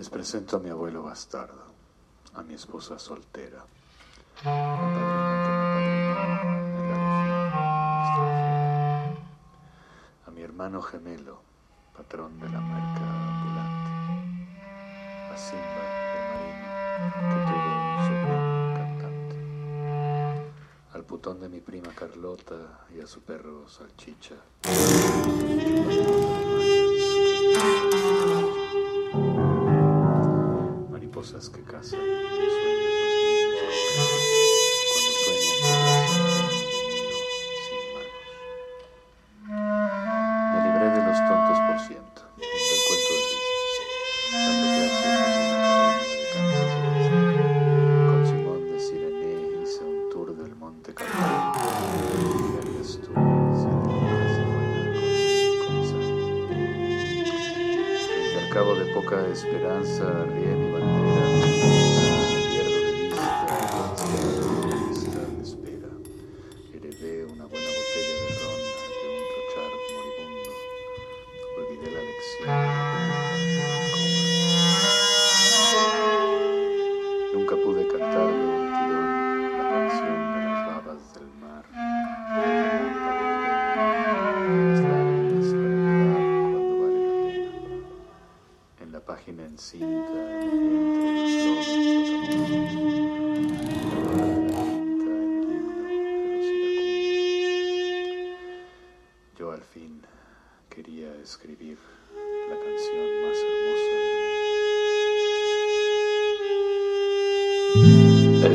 Les presento a mi abuelo bastardo, a mi esposa soltera, a mi hermano gemelo, patrón de la marca ambulante, a Simba, el marino, que tuvo un sobrino cantante, al putón de mi prima Carlota y a su perro Salchicha. Mariposas que cazan. En sueños los niños cuando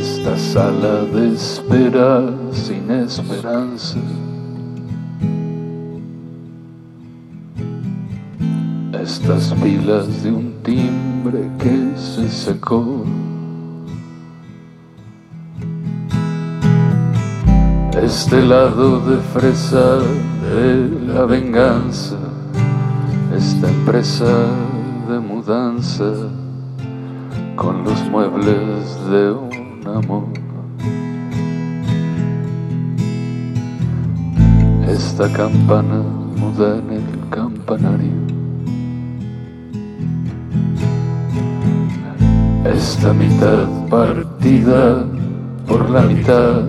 Esta sala de espera sin esperanza. Estas pilas de un timbre que se secó. Este lado de fresa de la venganza. Esta empresa de mudanza con los muebles de un amor. Esta campana muda en el campanario. Esta mitad partida por la mitad.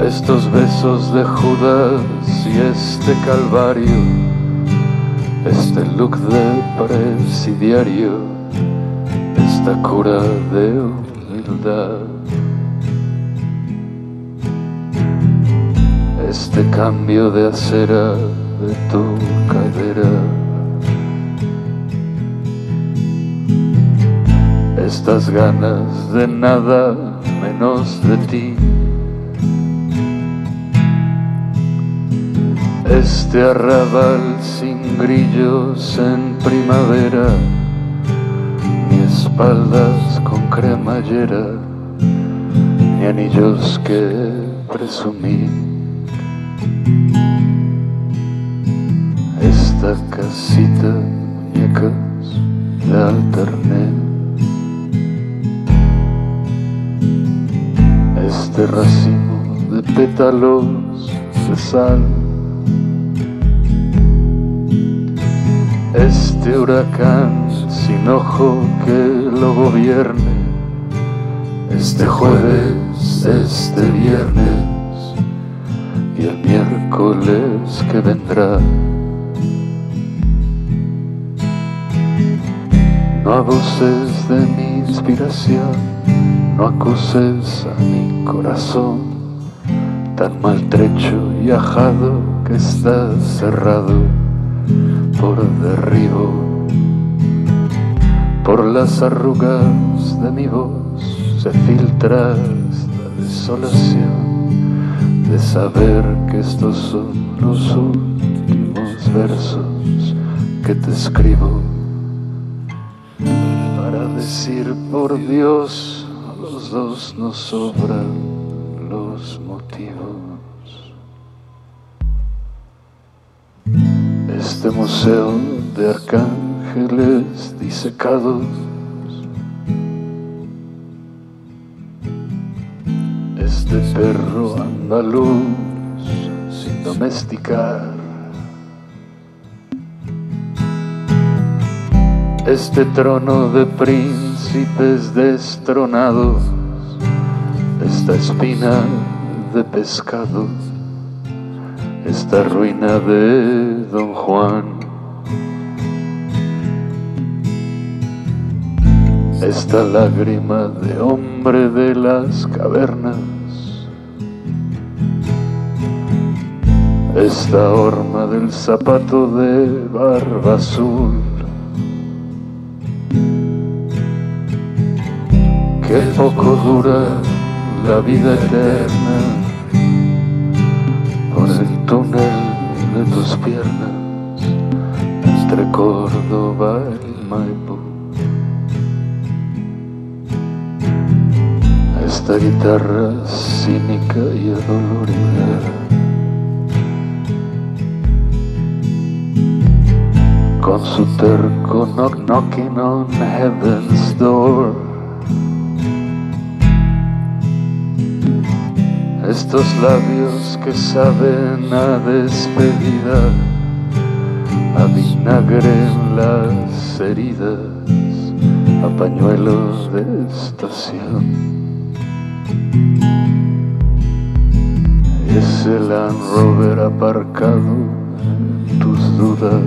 Estos besos de Judas y este calvario este look de presidiario, esta cura de humildad, este cambio de acera de tu cadera, estas ganas de nada menos de ti. Este arrabal sin grillos en primavera, ni espaldas con cremallera, ni anillos que presumí. Esta casita, muñecas de alternet. Este racimo de pétalos de sal. Este huracán sin ojo que lo gobierne, este jueves, este viernes y el miércoles que vendrá. No abuses de mi inspiración, no acuses a mi corazón, tan maltrecho y ajado que está cerrado por derribo, por las arrugas de mi voz se filtra esta desolación de saber que estos son los últimos versos que te escribo para decir por Dios los dos nos sobran los motivos. Este museo de arcángeles disecados. Este perro andaluz sin domesticar. este trono de príncipes destronados, esta espina de pescado, esta ruina de Don Juan. Esta lágrima de hombre de las cavernas, esta horma del zapato de barba azul. Qué poco dura la vida eterna piernas entre Córdoba y Maipú. Esta guitarra cínica y adolorida. Con su terco knock knocking on heaven's door. Estos labios que saben a despedida, a vinagre en las heridas, a pañuelos de estación. Ese Land Rover aparcado en tus dudas.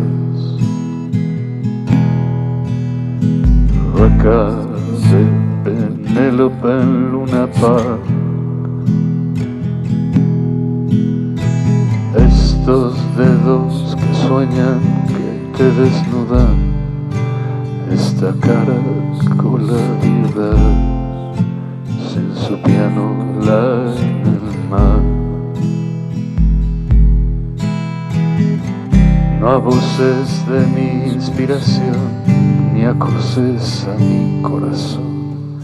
Rueca de Penélope en Luna Park estos dedos que sueñan que te desnudan, esta cara con la vida, sin su piano la en el mar. No abuses de mi inspiración, ni acoses a mi corazón,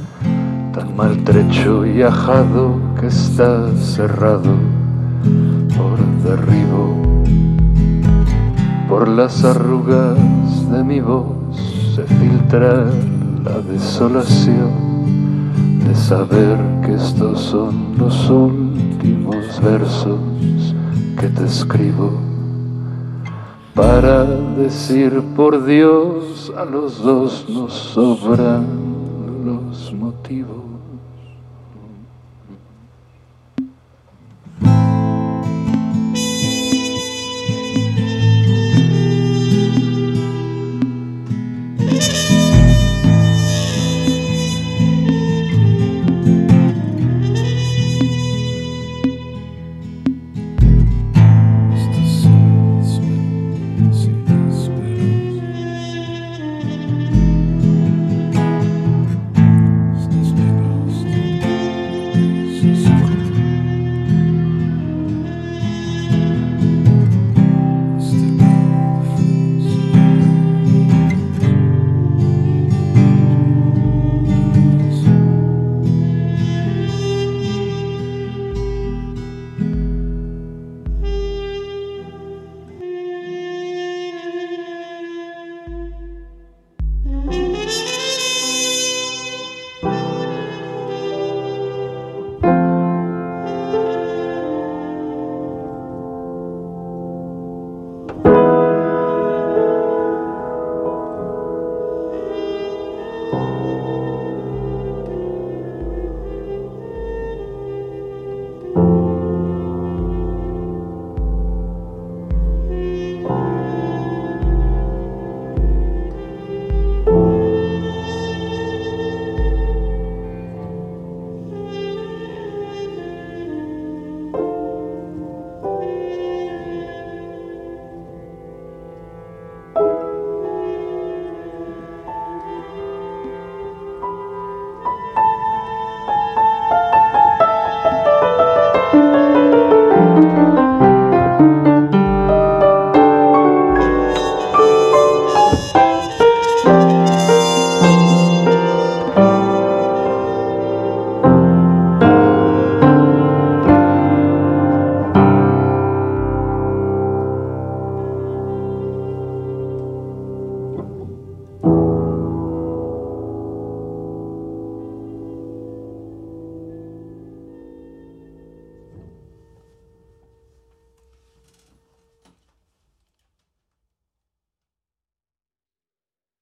tan maltrecho y ajado que está cerrado por derribo, por las arrugas de mi voz se filtra la desolación de saber que estos son los últimos versos que te escribo para decir por Dios a los dos nos sobran los motivos.